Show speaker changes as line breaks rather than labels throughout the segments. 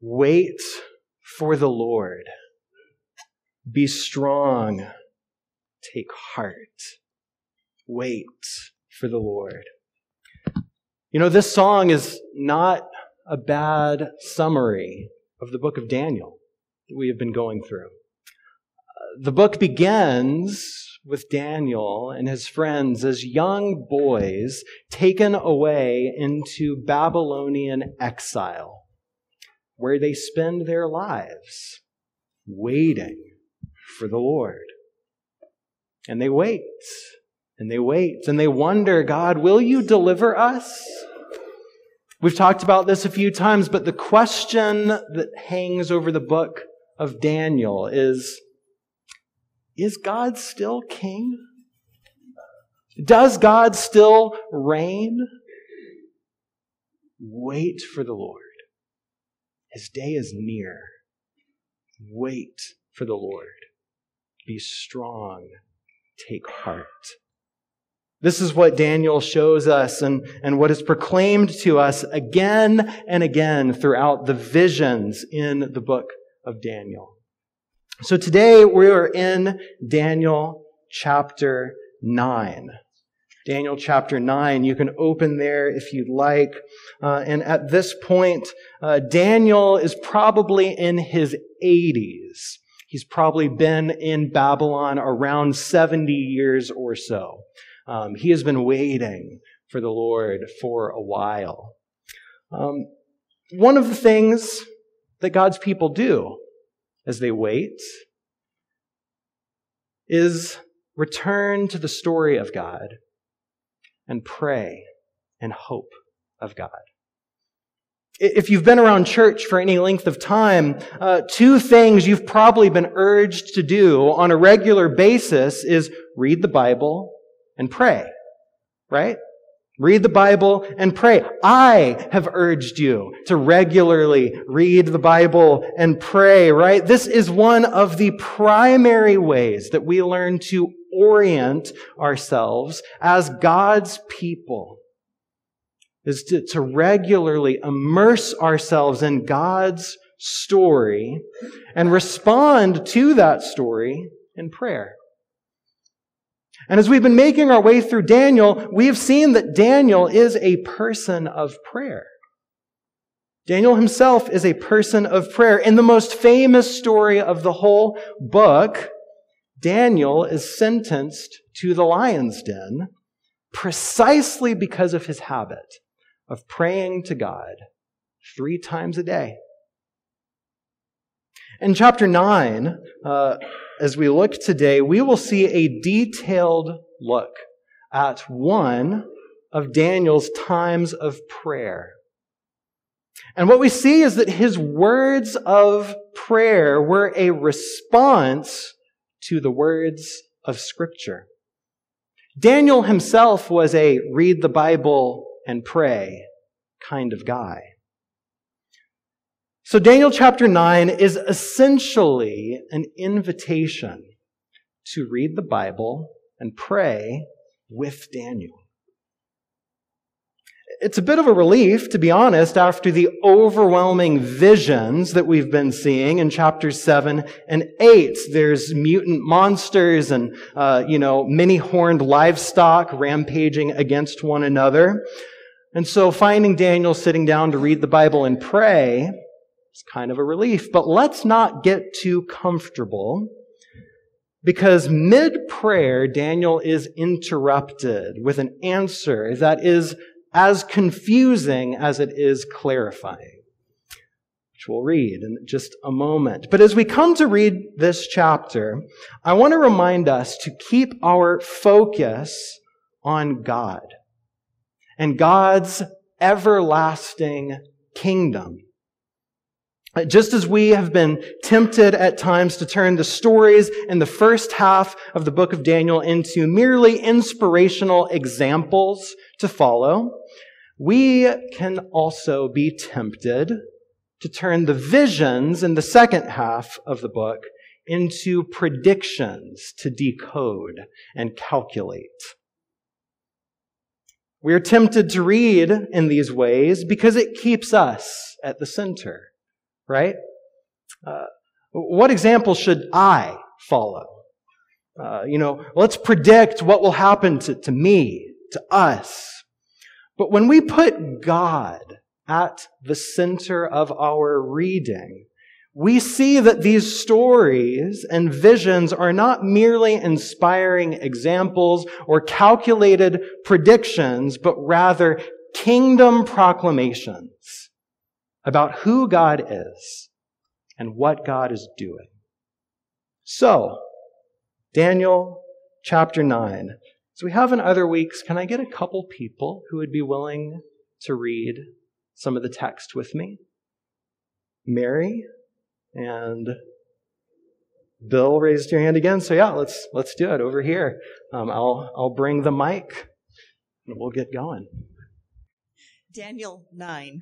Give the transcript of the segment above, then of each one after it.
Wait for the Lord. Be strong. Take heart. Wait for the Lord. You know, this song is not a bad summary of the book of Daniel that we have been going through. Uh, the book begins with Daniel and his friends as young boys taken away into Babylonian exile, where they spend their lives waiting for the Lord. And they wait, and they wait, and they wonder, God, will you deliver us? We've talked about this a few times, but the question that hangs over the book of Daniel is is God still king? Does God still reign? Wait for the Lord. His day is near. Wait for the Lord. Be strong. Take heart. This is what Daniel shows us and, and what is proclaimed to us again and again throughout the visions in the book of Daniel. So today we are in Daniel chapter 9. Daniel chapter 9. You can open there if you'd like. Uh, and at this point, uh, Daniel is probably in his 80s. He's probably been in Babylon around 70 years or so. Um, he has been waiting for the Lord for a while. Um, one of the things that God's people do as they wait is return to the story of God and pray and hope of God. If you've been around church for any length of time, uh, two things you've probably been urged to do on a regular basis is read the Bible and pray, right? Read the Bible and pray. I have urged you to regularly read the Bible and pray, right? This is one of the primary ways that we learn to orient ourselves as God's people is to, to regularly immerse ourselves in God's story and respond to that story in prayer. And as we've been making our way through Daniel, we have seen that Daniel is a person of prayer. Daniel himself is a person of prayer. In the most famous story of the whole book, Daniel is sentenced to the lion's den precisely because of his habit of praying to God three times a day. In chapter 9, uh, as we look today, we will see a detailed look at one of Daniel's times of prayer. And what we see is that his words of prayer were a response to the words of Scripture. Daniel himself was a read the Bible and pray kind of guy. So, Daniel chapter 9 is essentially an invitation to read the Bible and pray with Daniel. It's a bit of a relief, to be honest, after the overwhelming visions that we've been seeing in chapters 7 and 8. There's mutant monsters and, uh, you know, many horned livestock rampaging against one another. And so finding Daniel sitting down to read the Bible and pray is kind of a relief. But let's not get too comfortable because mid prayer, Daniel is interrupted with an answer that is as confusing as it is clarifying, which we'll read in just a moment. But as we come to read this chapter, I want to remind us to keep our focus on God and God's everlasting kingdom. Uh, just as we have been tempted at times to turn the stories in the first half of the book of Daniel into merely inspirational examples to follow, we can also be tempted to turn the visions in the second half of the book into predictions to decode and calculate. We are tempted to read in these ways because it keeps us at the center right? Uh, what example should I follow? Uh, you know, let's predict what will happen to, to me, to us. But when we put God at the center of our reading, we see that these stories and visions are not merely inspiring examples or calculated predictions, but rather kingdom proclamations about who God is and what God is doing. So, Daniel chapter 9. So we have in other weeks, can I get a couple people who would be willing to read some of the text with me? Mary and Bill raised your hand again. So yeah, let's let's do it over here. Um, I'll I'll bring the mic and we'll get going.
Daniel 9.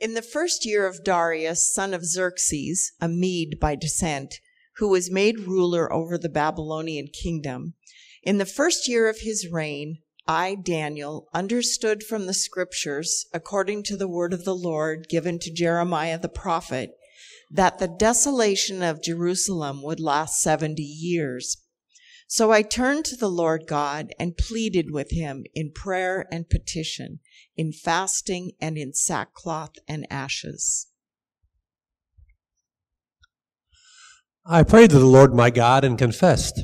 In the first year of Darius, son of Xerxes, a Mede by descent, who was made ruler over the Babylonian kingdom, in the first year of his reign, I, Daniel, understood from the scriptures, according to the word of the Lord given to Jeremiah the prophet, that the desolation of Jerusalem would last 70 years. So I turned to the Lord God and pleaded with him in prayer and petition, in fasting and in sackcloth and ashes.
I prayed to the Lord my God and confessed,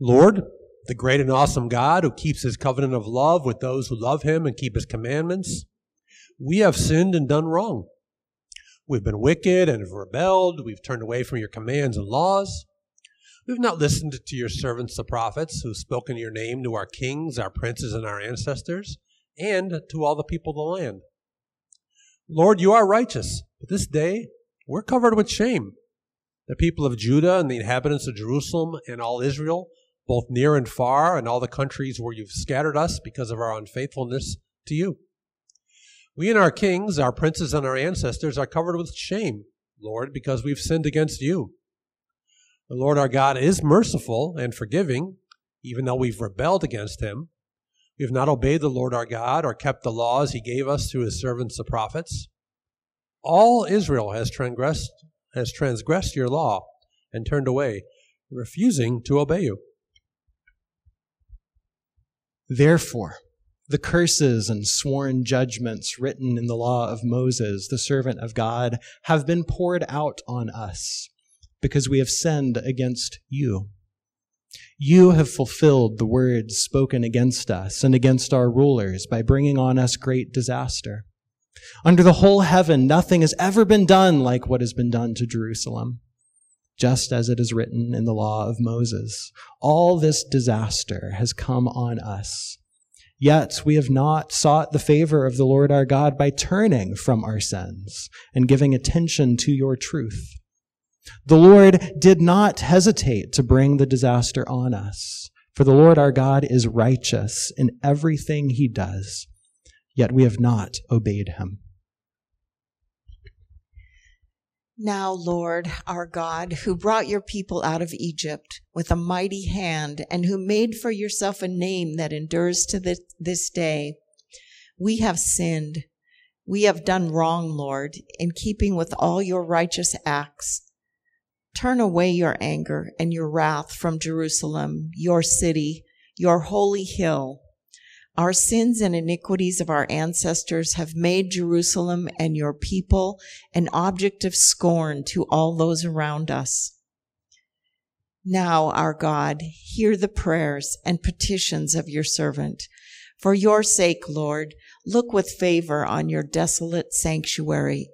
Lord, the great and awesome God who keeps his covenant of love with those who love him and keep his commandments, we have sinned and done wrong. We've been wicked and have rebelled. We've turned away from your commands and laws. We've not listened to your servants, the prophets, who spoke in your name to our kings, our princes, and our ancestors, and to all the people of the land. Lord, you are righteous, but this day we're covered with shame. The people of Judah and the inhabitants of Jerusalem and all Israel, both near and far, and all the countries where you've scattered us because of our unfaithfulness to you. We and our kings, our princes, and our ancestors are covered with shame, Lord, because we've sinned against you. The Lord our God is merciful and forgiving, even though we've rebelled against him. We have not obeyed the Lord our God or kept the laws he gave us through his servants the prophets. All Israel has transgressed, has transgressed your law and turned away, refusing to obey you.
Therefore, the curses and sworn judgments written in the law of Moses, the servant of God, have been poured out on us because we have sinned against you. You have fulfilled the words spoken against us and against our rulers by bringing on us great disaster. Under the whole heaven, nothing has ever been done like what has been done to Jerusalem, just as it is written in the law of Moses. All this disaster has come on us Yet we have not sought the favor of the Lord our God by turning from our sins and giving attention to your truth. The Lord did not hesitate to bring the disaster on us, for the Lord our God is righteous in everything he does, yet we have not obeyed him.
Now, Lord, our God, who brought your people out of Egypt with a mighty hand and who made for yourself a name that endures to this, day, we have sinned. We have done wrong, Lord, in keeping with all your righteous acts. Turn away your anger and your wrath from Jerusalem, your city, your holy hill our sins and iniquities of our ancestors have made Jerusalem and your people an object of scorn to all those around us. Now, our God, hear the prayers and petitions of your servant. For your sake, Lord, look with favor on your desolate sanctuary.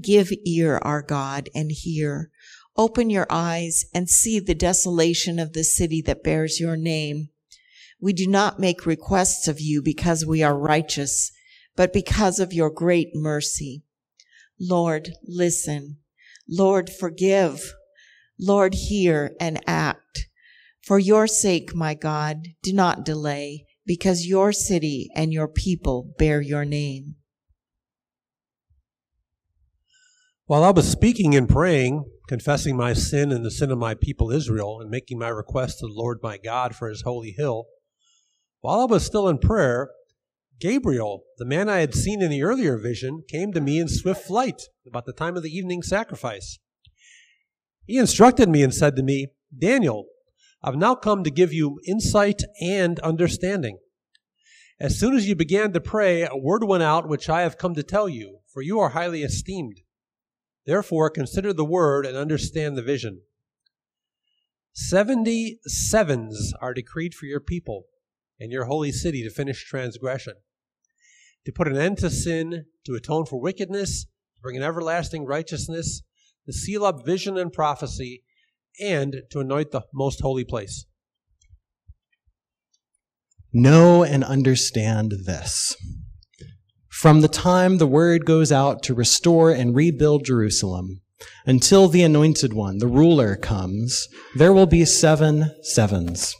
Give ear, our God, and hear. Open your eyes and see the desolation of the city that bears your name we do not make requests of you because we are righteous, but because of your great mercy. Lord, listen. Lord, forgive. Lord, hear and act. For your sake, my God, do not delay, because your city and your people bear your name.
While I was speaking and praying, confessing my sin and the sin of my people Israel, and making my request to the Lord my God for his holy hill, while I was still in prayer, Gabriel, the man I had seen in the earlier vision, came to me in swift flight about the time of the evening sacrifice. He instructed me and said to me, Daniel, I've now come to give you insight and understanding. As soon as you began to pray, a word went out which I have come to tell you, for you are highly esteemed. Therefore, consider the word and understand the vision. Seventy sevens are decreed for your people and your holy city to finish transgression to put an end to sin, to atone for wickedness, to bring an everlasting righteousness, to seal up vision and prophecy, and to anoint the most holy place.
Know and understand this. From the time the word goes out to restore and rebuild Jerusalem, until the anointed one, the ruler, comes, there will be seven sevens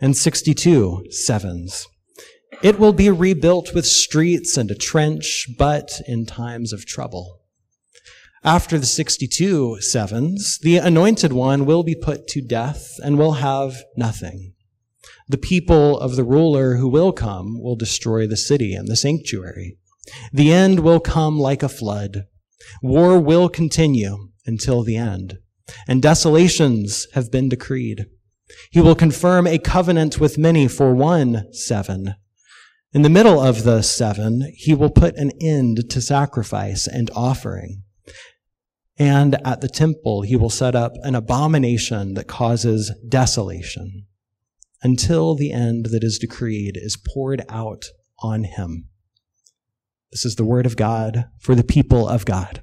and 62 sevens. It will be rebuilt with streets and a trench, but in times of trouble. After the 62 sevens, the anointed one will be put to death and will have nothing. The people of the ruler who will come will destroy the city and the sanctuary. The end will come like a flood. War will continue until the end, and desolations have been decreed. He will confirm a covenant with many for one seven in the middle of the seven, he will put an end to sacrifice and offering. And at the temple, he will set up an abomination that causes desolation until the end that is decreed is poured out on him. This is the word of God for the people of God.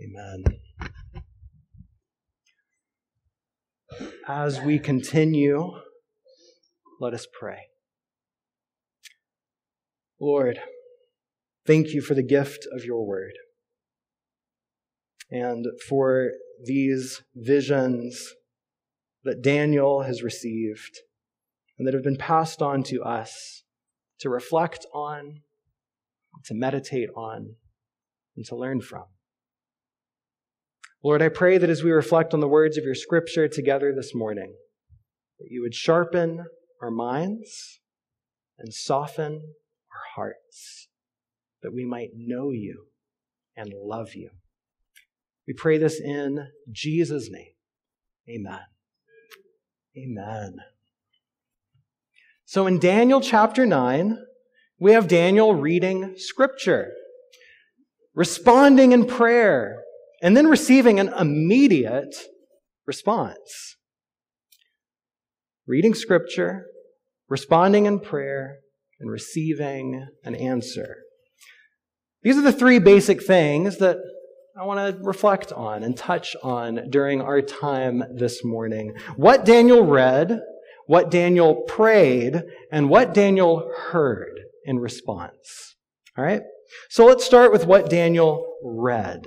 Amen. As we continue, let us pray. Lord, thank you for the gift of your word and for these visions that Daniel has received and that have been passed on to us to reflect on, to meditate on, and to learn from. Lord, I pray that as we reflect on the words of your scripture together this morning, that you would sharpen our minds and soften our hearts that we might know you and love you. We pray this in Jesus' name. Amen. Amen. So in Daniel chapter 9, we have Daniel reading scripture, responding in prayer, and then receiving an immediate response reading scripture, responding in prayer, and receiving an answer. These are the three basic things that I want to reflect on and touch on during our time this morning. What Daniel read, what Daniel prayed, and what Daniel heard in response. All right? So let's start with what Daniel read.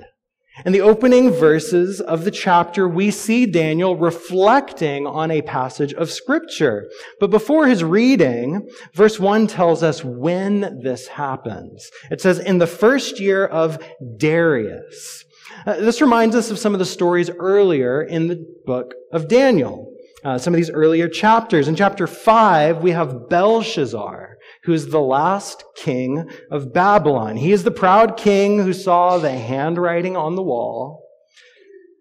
In the opening verses of the chapter, we see Daniel reflecting on a passage of scripture. But before his reading, verse 1 tells us when this happens. It says, in the first year of Darius. Uh, this reminds us of some of the stories earlier in the book of Daniel. Uh, some of these earlier chapters. In chapter 5, we have Belshazzar who is the last king of Babylon. He is the proud king who saw the handwriting on the wall,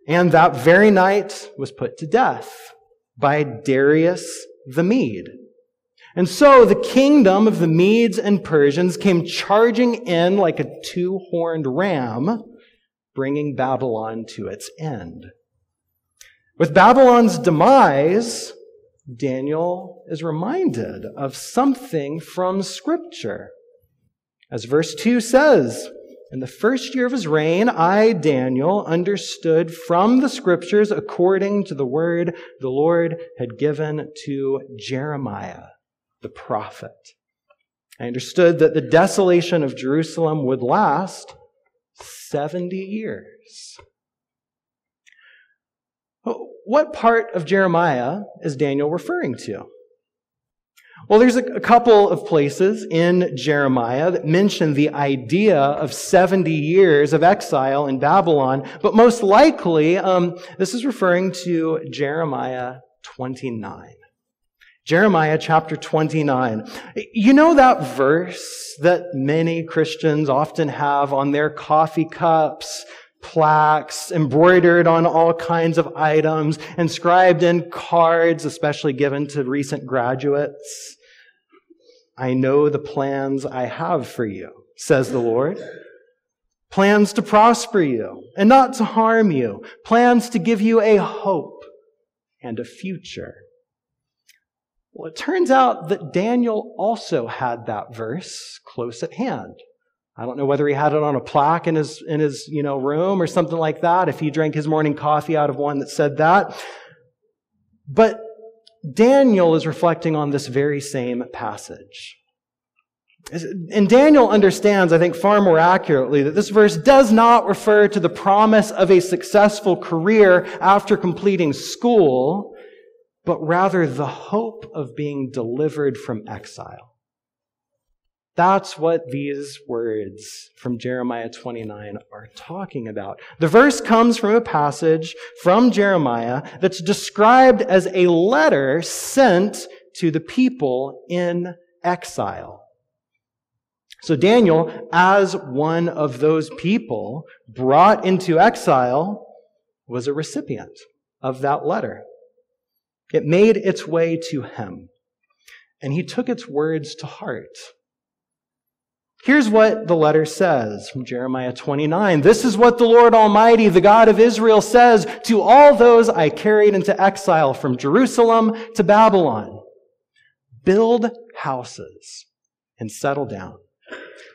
and that very night was put to death by Darius the Mede. And so the kingdom of the Medes and Persians came charging in like a two horned ram, bringing Babylon to its end. With Babylon's demise, Daniel is reminded of something from Scripture. As verse 2 says, in the first year of his reign, I, Daniel, understood from the Scriptures according to the word the Lord had given to Jeremiah, the prophet. I understood that the desolation of Jerusalem would last 70 years. What part of Jeremiah is Daniel referring to? Well, there's a, couple of places in Jeremiah that mention the idea of 70 years of exile in Babylon, but most likely, um, this is referring to Jeremiah 29. Jeremiah chapter 29. You know that verse that many Christians often have on their coffee cups, plaques, embroidered on all kinds of items, inscribed in cards, especially given to recent graduates. I know the plans I have for you, says the Lord. Plans to prosper you and not to harm you. Plans to give you a hope and a future. Well, it turns out that Daniel also had that verse close at hand. I don't know whether he had it on a plaque in his, in his, you know, room or something like that, if he drank his morning coffee out of one that said that. But Daniel is reflecting on this very same passage. And Daniel understands, I think, far more accurately that this verse does not refer to the promise of a successful career after completing school, but rather the hope of being delivered from exile. That's what these words from Jeremiah 29 are talking about. The verse comes from a passage from Jeremiah that's described as a letter sent to the people in exile. So Daniel, as one of those people brought into exile, was a recipient of that letter. It made its way to him, and he took its words to heart. Here's what the letter says from Jeremiah 29. This is what the Lord Almighty, the God of Israel, says to all those I carried into exile from Jerusalem to Babylon. Build houses and settle down.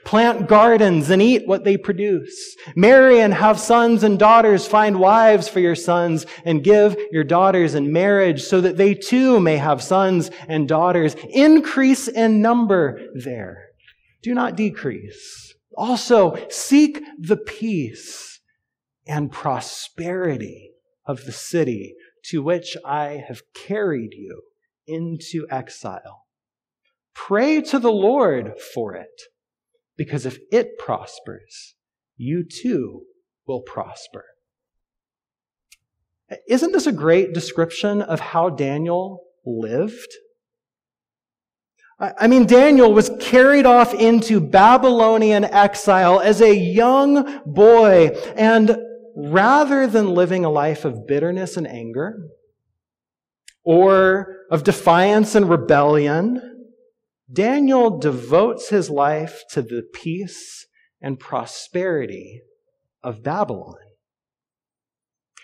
Plant gardens and eat what they produce. Marry and have sons and daughters. Find wives for your sons and give your daughters in marriage so that they too may have sons and daughters. Increase in number there. Do not decrease. Also, seek the peace and prosperity of the city to which I have carried you into exile. Pray to the Lord for it because if it prospers, you too will prosper. Isn't this a great description of how Daniel lived? I mean, Daniel was carried off into Babylonian exile as a young boy, and rather than living a life of bitterness and anger, or of defiance and rebellion, Daniel devotes his life to the peace and prosperity of Babylon.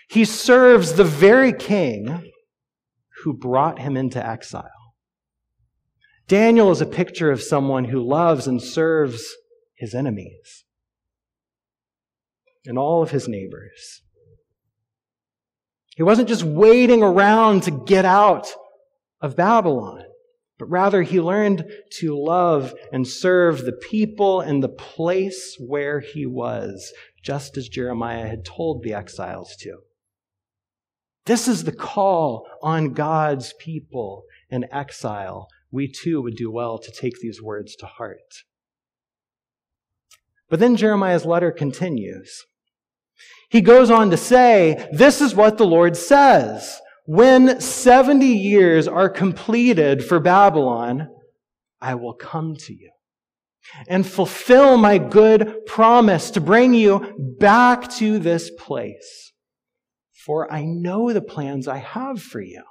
He serves the very king who brought him into exile. Daniel is a picture of someone who loves and serves his enemies and all of his neighbors. He wasn't just waiting around to get out of Babylon but rather he learned to love and serve the people and the place where he was, just as Jeremiah had told the exiles to. This is the call on God's people in exile. We too would do well to take these words to heart. But then Jeremiah's letter continues. He goes on to say, This is what the Lord says. When 70 years are completed for Babylon, I will come to you and fulfill my good promise to bring you back to this place. For I know the plans I have for you,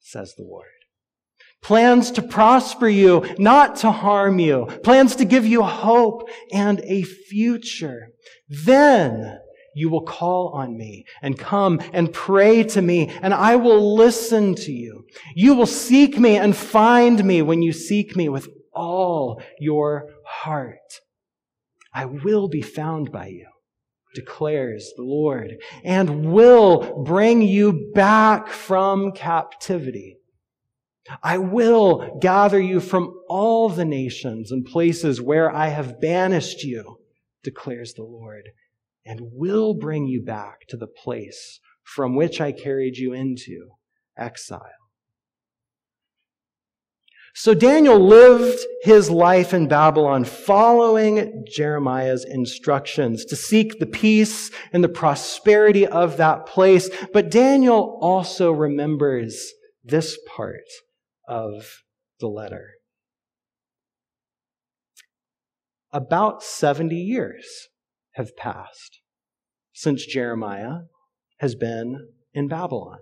says the Lord. Plans to prosper you, not to harm you. Plans to give you hope and a future. Then you will call on me and come and pray to me, and I will listen to you. You will seek me and find me when you seek me with all your heart. I will be found by you, declares the Lord, and will bring you back from captivity. I will gather you from all the nations and places where I have banished you, declares the Lord and will bring you back to the place from which I carried you into exile. So Daniel lived his life in Babylon following Jeremiah's instructions to seek the peace and the prosperity of that place. But Daniel also remembers this part of the letter. About 70 years have passed since Jeremiah has been in Babylon.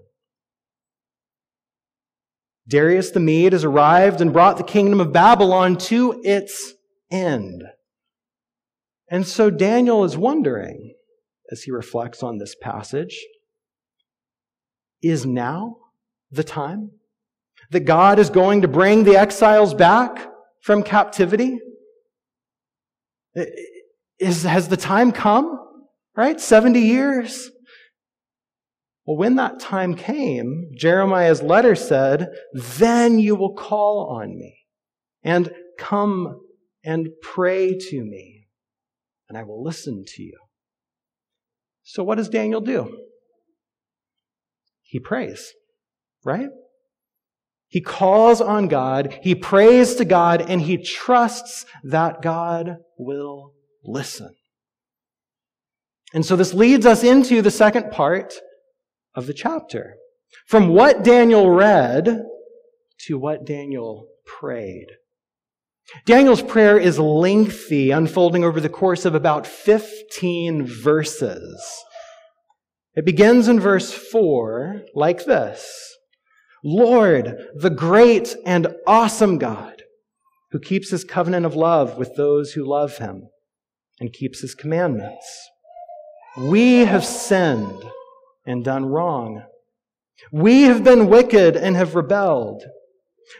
Darius the Mede has arrived and brought the kingdom of Babylon to its end. And so Daniel is wondering, as he reflects on this passage, is now the time that God is going to bring the exiles back from captivity? Is, has the time come? Right? 70 years. Well, when that time came, Jeremiah's letter said, Then you will call on me and come and pray to me, and I will listen to you. So, what does Daniel do? He prays, right? He calls on God, he prays to God, and he trusts that God will listen. And so this leads us into the second part of the chapter. From what Daniel read to what Daniel prayed. Daniel's prayer is lengthy, unfolding over the course of about 15 verses. It begins in verse 4 like this Lord, the great and awesome God, who keeps his covenant of love with those who love him and keeps his commandments. We have sinned and done wrong. We have been wicked and have rebelled.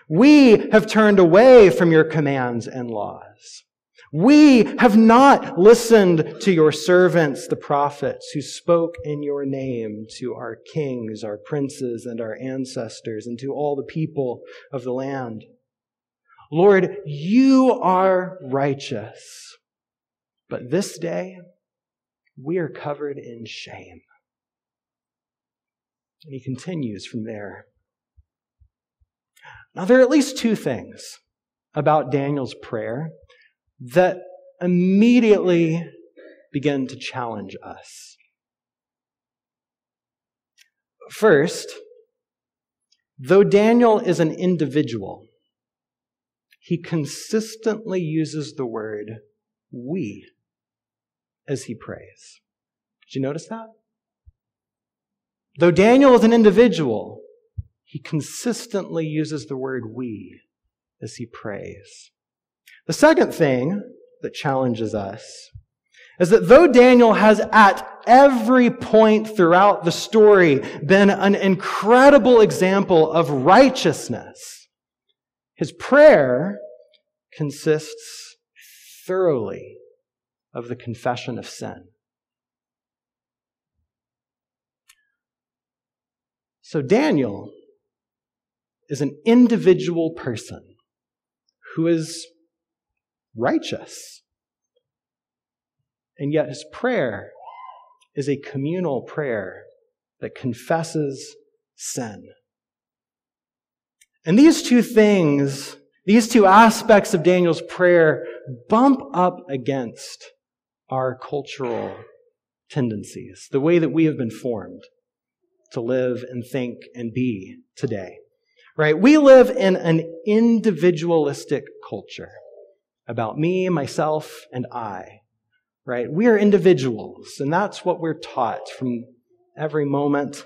We have turned away from your commands and laws. We have not listened to your servants, the prophets, who spoke in your name to our kings, our princes, and our ancestors, and to all the people of the land. Lord, you are righteous. But this day, we are covered in shame. And he continues from there. Now, there are at least two things about Daniel's prayer that immediately begin to challenge us. First, though Daniel is an individual, he consistently uses the word we as he prays. Did you notice that? Though Daniel is an individual, he consistently uses the word we as he prays. The second thing that challenges us is that though Daniel has at every point throughout the story been an incredible example of righteousness, his prayer consists thoroughly of the confession of sin. So Daniel is an individual person who is righteous. And yet his prayer is a communal prayer that confesses sin. And these two things, these two aspects of Daniel's prayer bump up against our cultural tendencies, the way that we have been formed to live and think and be today. Right? We live in an individualistic culture about me, myself, and I. Right? We are individuals, and that's what we're taught from every moment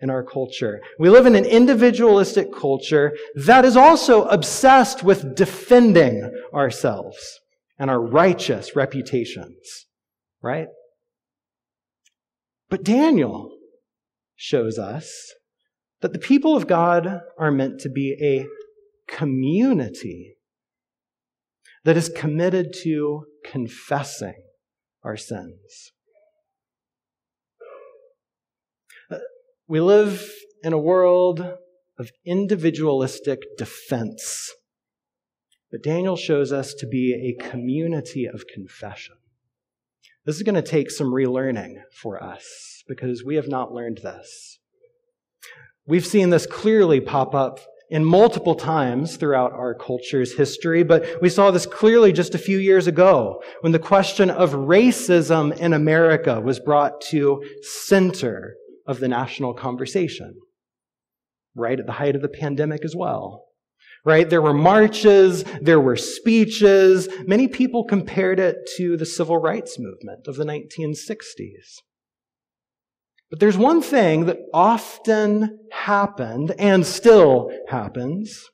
in our culture. We live in an individualistic culture that is also obsessed with defending ourselves and our righteous reputations. Right? But Daniel shows us that the people of God are meant to be a community that is committed to confessing our sins. Uh, we live in a world of individualistic defense. But Daniel shows us to be a community of confession. This is going to take some relearning for us because we have not learned this. We've seen this clearly pop up in multiple times throughout our culture's history, but we saw this clearly just a few years ago when the question of racism in America was brought to center of the national conversation. Right at the height of the pandemic as well. right? There were marches, there were speeches. Many people compared it to the civil rights movement of the 1960s. But there's one thing that often happened and still happens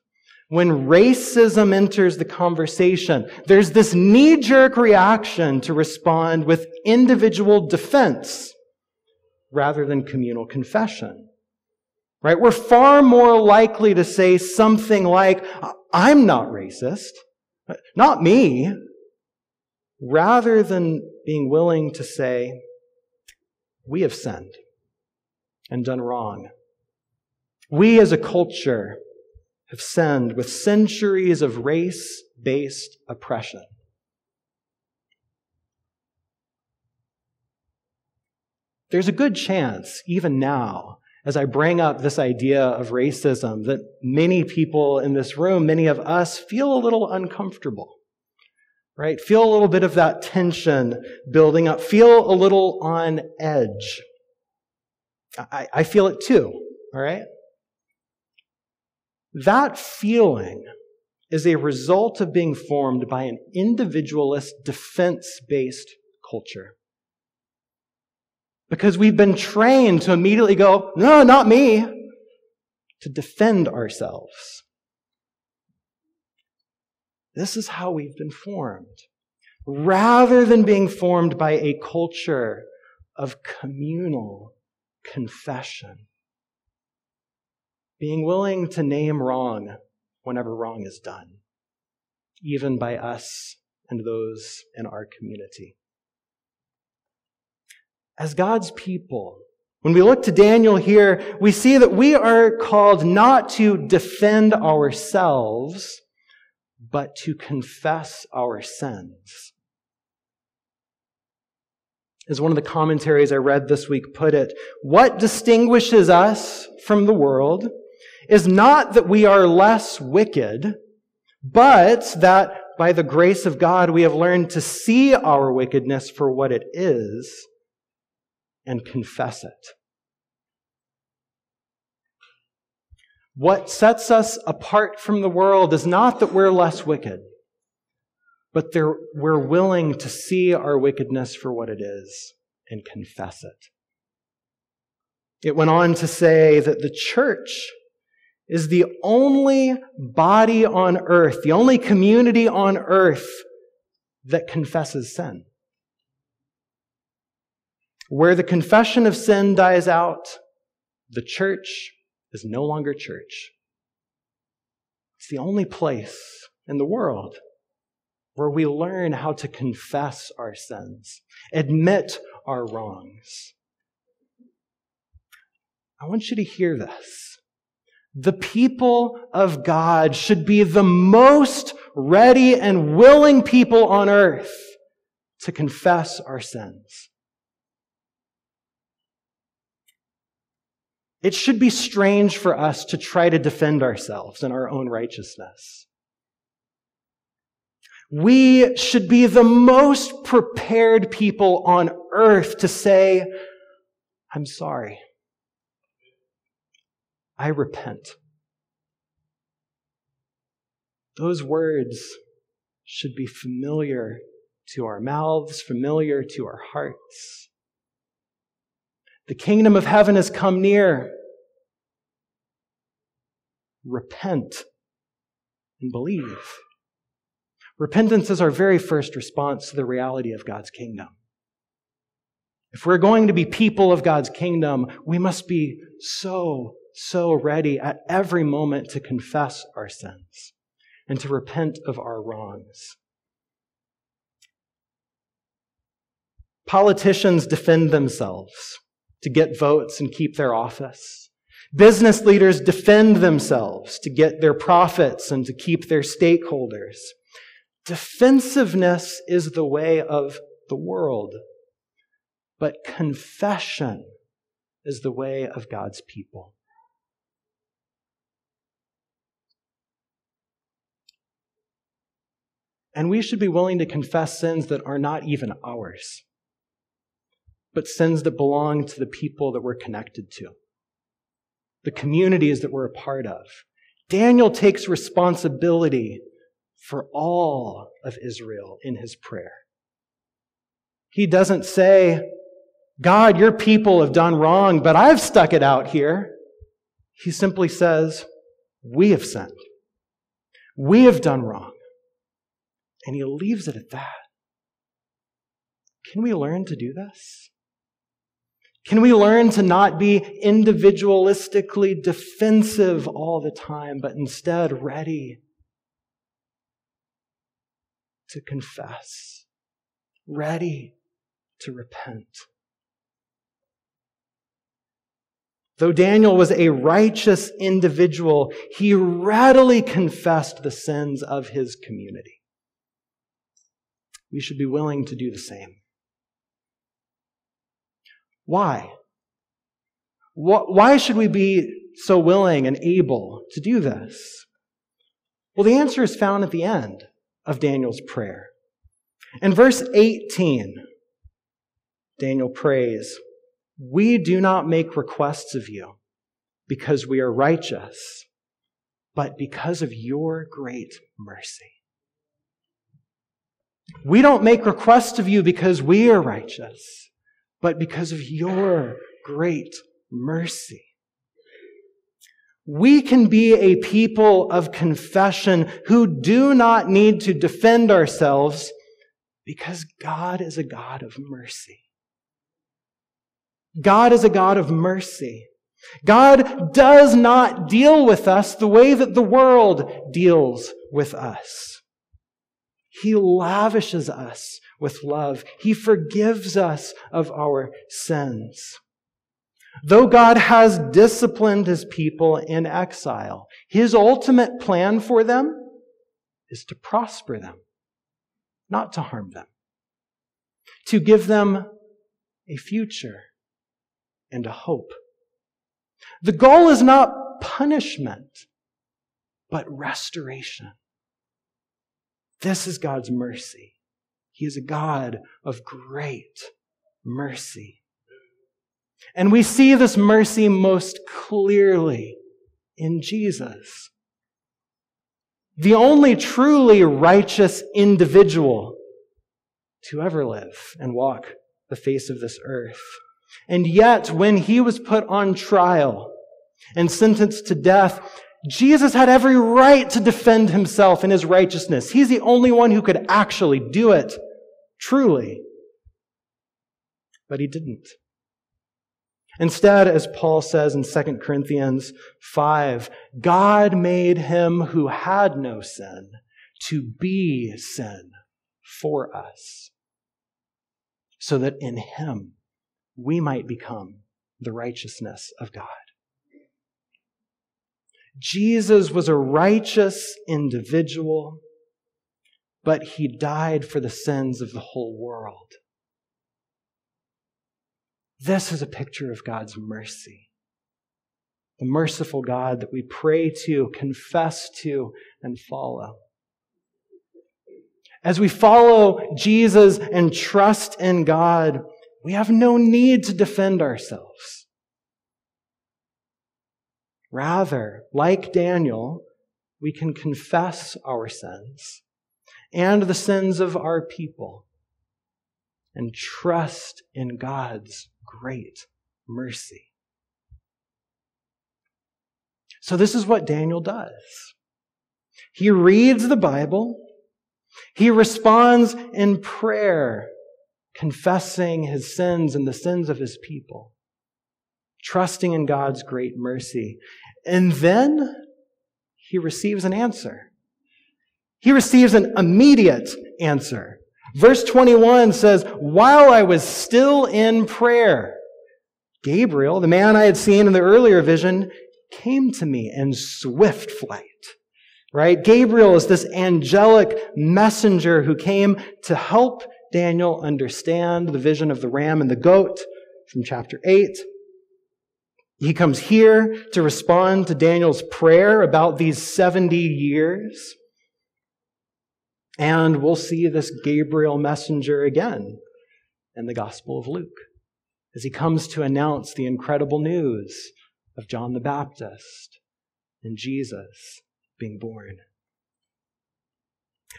when racism enters the conversation. There's this knee jerk reaction to respond with individual defense rather than communal confession. Right? We're far more likely to say something like, I'm not racist. Not me. Rather than being willing to say, we have sinned and done wrong. We as a culture have sinned with centuries of race based oppression. There's a good chance, even now, as I bring up this idea of racism that many people in this room, many of us, feel a little uncomfortable, right? Feel a little bit of that tension building up, feel a little on edge. I, I feel it too, all right? That feeling is a result of being formed by an individualist, defense based culture. Because we've been trained to immediately go, no, not me, to defend ourselves. This is how we've been formed. Rather than being formed by a culture of communal confession. Being willing to name wrong whenever wrong is done, even by us and those in our community as God's people, when we look to Daniel here, we see that we are called not to defend ourselves, but to confess our sins. As one of the commentaries I read this week put it, what distinguishes us from the world is not that we are less wicked, but that by the grace of God we have learned to see our wickedness for what it is and confess it. What sets us apart from the world is not that we're less wicked, but we're willing to see our wickedness for what it is and confess it. It went on to say that the church is the only body on earth, the only community on earth that confesses sin. Where the confession of sin dies out, the church is no longer church. It's the only place in the world where we learn how to confess our sins, admit our wrongs. I want you to hear this. The people of God should be the most ready and willing people on earth to confess our sins. It should be strange for us to try to defend ourselves in our own righteousness. We should be the most prepared people on earth to say, I'm sorry. I repent. Those words should be familiar to our mouths, familiar to our hearts. The kingdom of heaven has come near. Repent and believe. Repentance is our very first response to the reality of God's kingdom. If we're going to be people of God's kingdom, we must be so, so ready at every moment to confess our sins and to repent of our wrongs. Politicians defend themselves to get votes and keep their office. Business leaders defend themselves to get their profits and to keep their stakeholders. Defensiveness is the way of the world, but confession is the way of God's people. And we should be willing to confess sins that are not even ours but sins that belong to the people that we're connected to, the communities that we're a part of, Daniel takes responsibility for all of Israel in his prayer. He doesn't say, God, your people have done wrong, but I've stuck it out here. He simply says, We have sinned. We have done wrong. And he leaves it at that. Can we learn to do this? Can we learn to not be individualistically defensive all the time, but instead ready to confess, ready to repent? Though Daniel was a righteous individual, he readily confessed the sins of his community. We should be willing to do the same. Why? Why should we be so willing and able to do this? Well, the answer is found at the end of Daniel's prayer. In verse 18, Daniel prays, We do not make requests of you because we are righteous, but because of your great mercy. We don't make requests of you because we are righteous but because of your great mercy. We can be a people of confession who do not need to defend ourselves because God is a God of mercy. God is a God of mercy. God does not deal with us the way that the world deals with us. He lavishes us with love. He forgives us of our sins. Though God has disciplined his people in exile, his ultimate plan for them is to prosper them, not to harm them, to give them a future and a hope. The goal is not punishment, but restoration. This is God's mercy. He is a God of great mercy. And we see this mercy most clearly in Jesus. The only truly righteous individual to ever live and walk the face of this earth. And yet, when he was put on trial and sentenced to death, Jesus had every right to defend himself in his righteousness. He's the only one who could actually do it, truly. But he didn't. Instead, as Paul says in 2 Corinthians 5, God made him who had no sin to be sin for us, so that in him we might become the righteousness of God. Jesus was a righteous individual, but he died for the sins of the whole world. This is a picture of God's mercy. The merciful God that we pray to, confess to, and follow. As we follow Jesus and trust in God, we have no need to defend ourselves. Rather, like Daniel, we can confess our sins and the sins of our people and trust in God's great mercy. So, this is what Daniel does. He reads the Bible, he responds in prayer, confessing his sins and the sins of his people trusting in God's great mercy. And then he receives an answer. He receives an immediate answer. Verse 21 says, While I was still in prayer, Gabriel, the man I had seen in the earlier vision, came to me in swift flight. Right? Gabriel is this angelic messenger who came to help Daniel understand the vision of the ram and the goat from chapter 8. He comes here to respond to Daniel's prayer about these 70 years. And we'll see this Gabriel messenger again in the Gospel of Luke as he comes to announce the incredible news of John the Baptist and Jesus being born.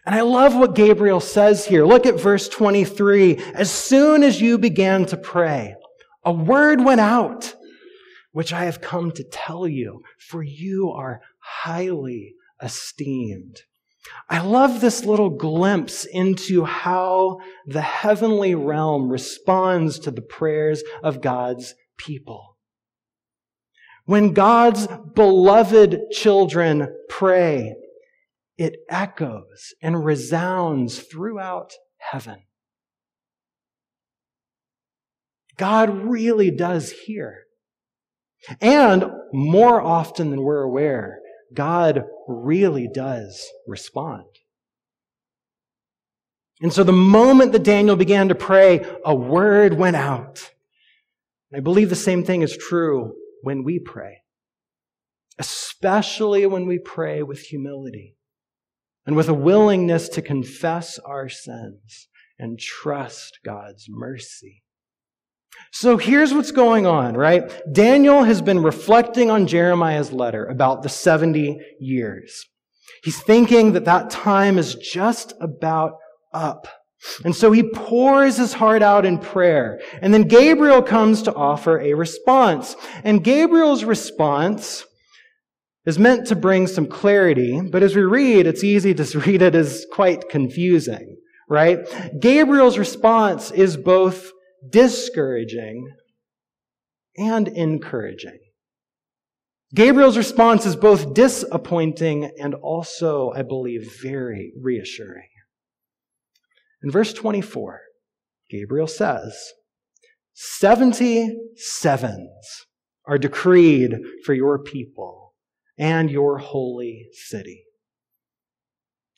And I love what Gabriel says here. Look at verse 23. As soon as you began to pray, a word went out, which I have come to tell you, for you are highly esteemed. I love this little glimpse into how the heavenly realm responds to the prayers of God's people. When God's beloved children pray, it echoes and resounds throughout heaven. God really does hear. And more often than we're aware, God really does respond. And so the moment that Daniel began to pray, a word went out. I believe the same thing is true when we pray, especially when we pray with humility and with a willingness to confess our sins and trust God's mercy. So here's what's going on, right? Daniel has been reflecting on Jeremiah's letter about the 70 years. He's thinking that that time is just about up. And so he pours his heart out in prayer. And then Gabriel comes to offer a response. And Gabriel's response is meant to bring some clarity, but as we read, it's easy to read it as quite confusing, right? Gabriel's response is both discouraging and encouraging. Gabriel's response is both disappointing and also, I believe, very reassuring. In verse 24, Gabriel says, 70 sevens are decreed for your people and your holy city.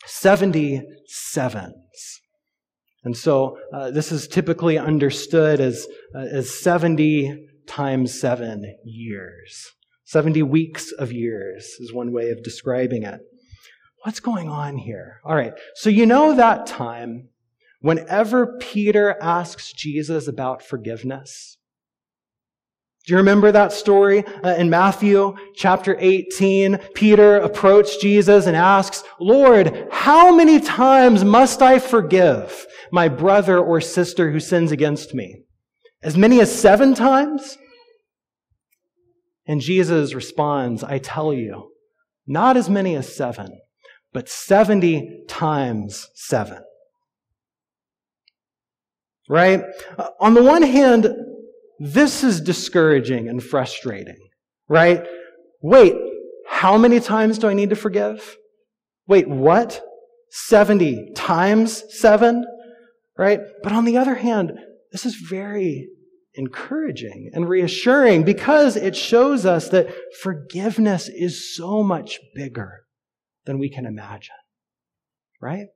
70 sevens. And so uh, this is typically understood as, uh, as 70 times seven years. 70 weeks of years is one way of describing it. What's going on here? All right. So you know that time whenever Peter asks Jesus about forgiveness, do you remember that story uh, in Matthew chapter 18? Peter approached Jesus and asks, Lord, how many times must I forgive my brother or sister who sins against me? As many as seven times? And Jesus responds, I tell you, not as many as seven, but 70 times seven. Right? Uh, on the one hand, this is discouraging and frustrating, right? Wait, how many times do I need to forgive? Wait, what? 70 times 7? Right? But on the other hand, this is very encouraging and reassuring because it shows us that forgiveness is so much bigger than we can imagine. Right?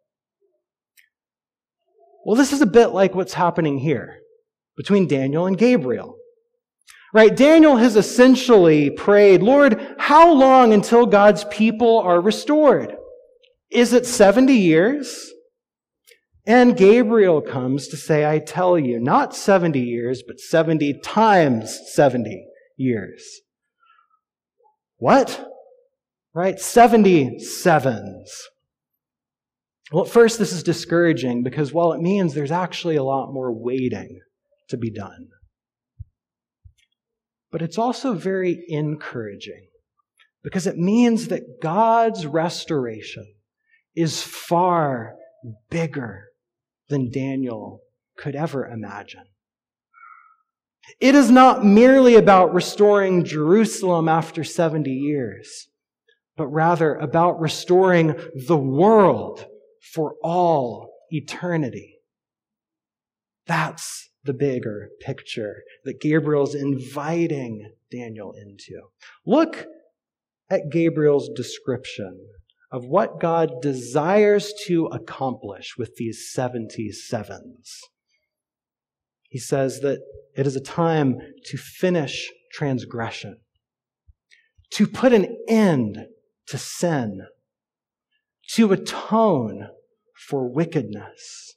Well, this is a bit like what's happening here between Daniel and Gabriel. Right? Daniel has essentially prayed, Lord, how long until God's people are restored? Is it 70 years? And Gabriel comes to say, I tell you, not 70 years, but 70 times 70 years. What? Right? 70 sevens. Well, at first, this is discouraging because while it means there's actually a lot more waiting to be done. But it's also very encouraging because it means that God's restoration is far bigger than Daniel could ever imagine. It is not merely about restoring Jerusalem after 70 years, but rather about restoring the world for all eternity. That's the bigger picture that Gabriel's inviting Daniel into. Look at Gabriel's description of what God desires to accomplish with these 77s. He says that it is a time to finish transgression, to put an end to sin, to atone for wickedness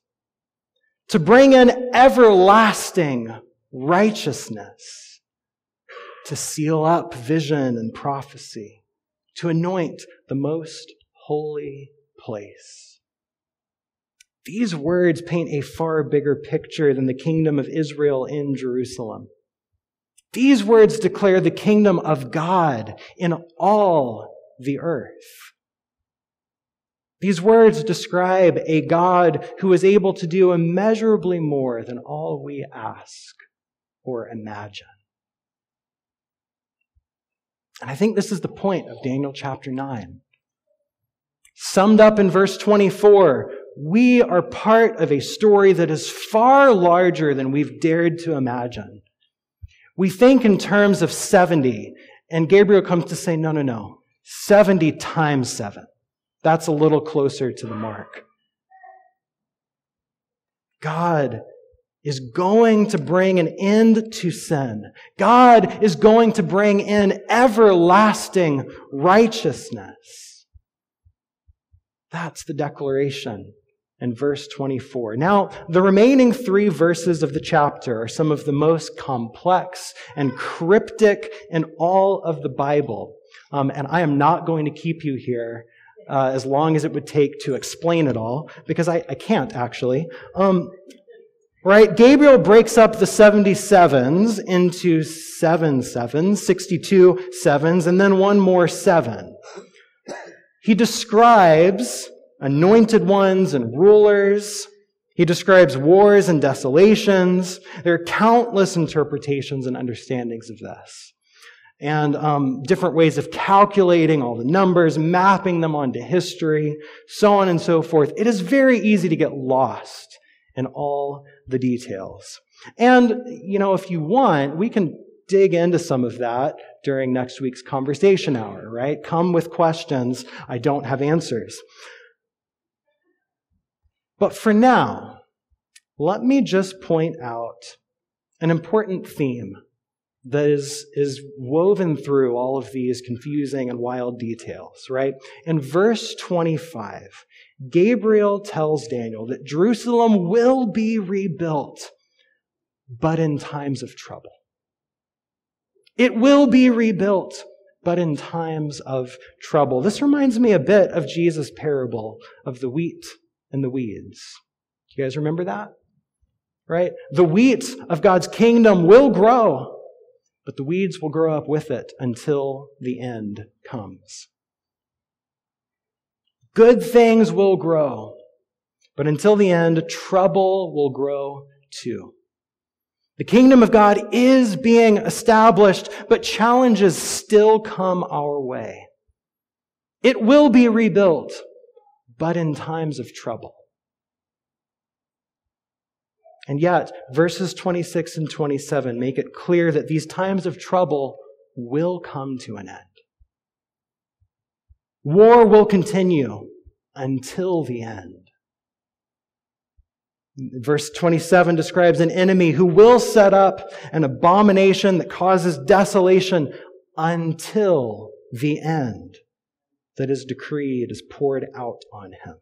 to bring in everlasting righteousness, to seal up vision and prophecy, to anoint the most holy place. These words paint a far bigger picture than the kingdom of Israel in Jerusalem. These words declare the kingdom of God in all the earth. These words describe a God who is able to do immeasurably more than all we ask or imagine. And I think this is the point of Daniel chapter 9. Summed up in verse 24, we are part of a story that is far larger than we've dared to imagine. We think in terms of 70, and Gabriel comes to say, no, no, no, 70 times 7. That's a little closer to the mark. God is going to bring an end to sin. God is going to bring in everlasting righteousness. That's the declaration in verse 24. Now, the remaining three verses of the chapter are some of the most complex and cryptic in all of the Bible. Um, and I am not going to keep you here uh, as long as it would take to explain it all, because I, I can't actually. Um, right? Gabriel breaks up the 77s into seven sevens, 62 sevens, and then one more seven. He describes anointed ones and rulers. He describes wars and desolations. There are countless interpretations and understandings of this and um, different ways of calculating all the numbers, mapping them onto history, so on and so forth. It is very easy to get lost in all the details. And, you know, if you want, we can dig into some of that during next week's conversation hour, right? Come with questions. I don't have answers. But for now, let me just point out an important theme that is, is woven through all of these confusing and wild details, right? In verse 25, Gabriel tells Daniel that Jerusalem will be rebuilt, but in times of trouble. It will be rebuilt, but in times of trouble. This reminds me a bit of Jesus' parable of the wheat and the weeds. You guys remember that? Right? The wheat of God's kingdom will grow, but the weeds will grow up with it until the end comes. Good things will grow, but until the end, trouble will grow too. The kingdom of God is being established, but challenges still come our way. It will be rebuilt, but in times of trouble. And yet, verses 26 and 27 make it clear that these times of trouble will come to an end. War will continue until the end. Verse 27 describes an enemy who will set up an abomination that causes desolation until the end that is decreed is poured out on him.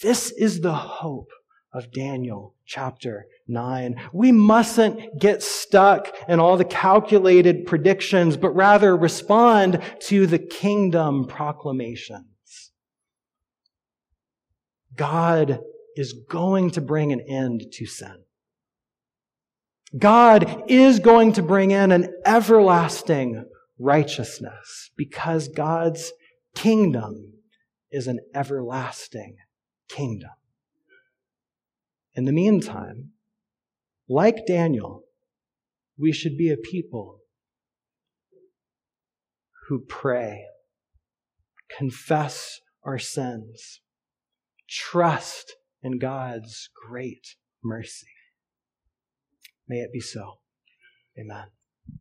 This is the hope of Daniel chapter 9. We mustn't get stuck in all the calculated predictions, but rather respond to the kingdom proclamations. God is going to bring an end to sin. God is going to bring in an everlasting righteousness because God's kingdom is an everlasting kingdom. In the meantime, like Daniel, we should be a people who pray, confess our sins, trust in God's great mercy. May it be so. Amen.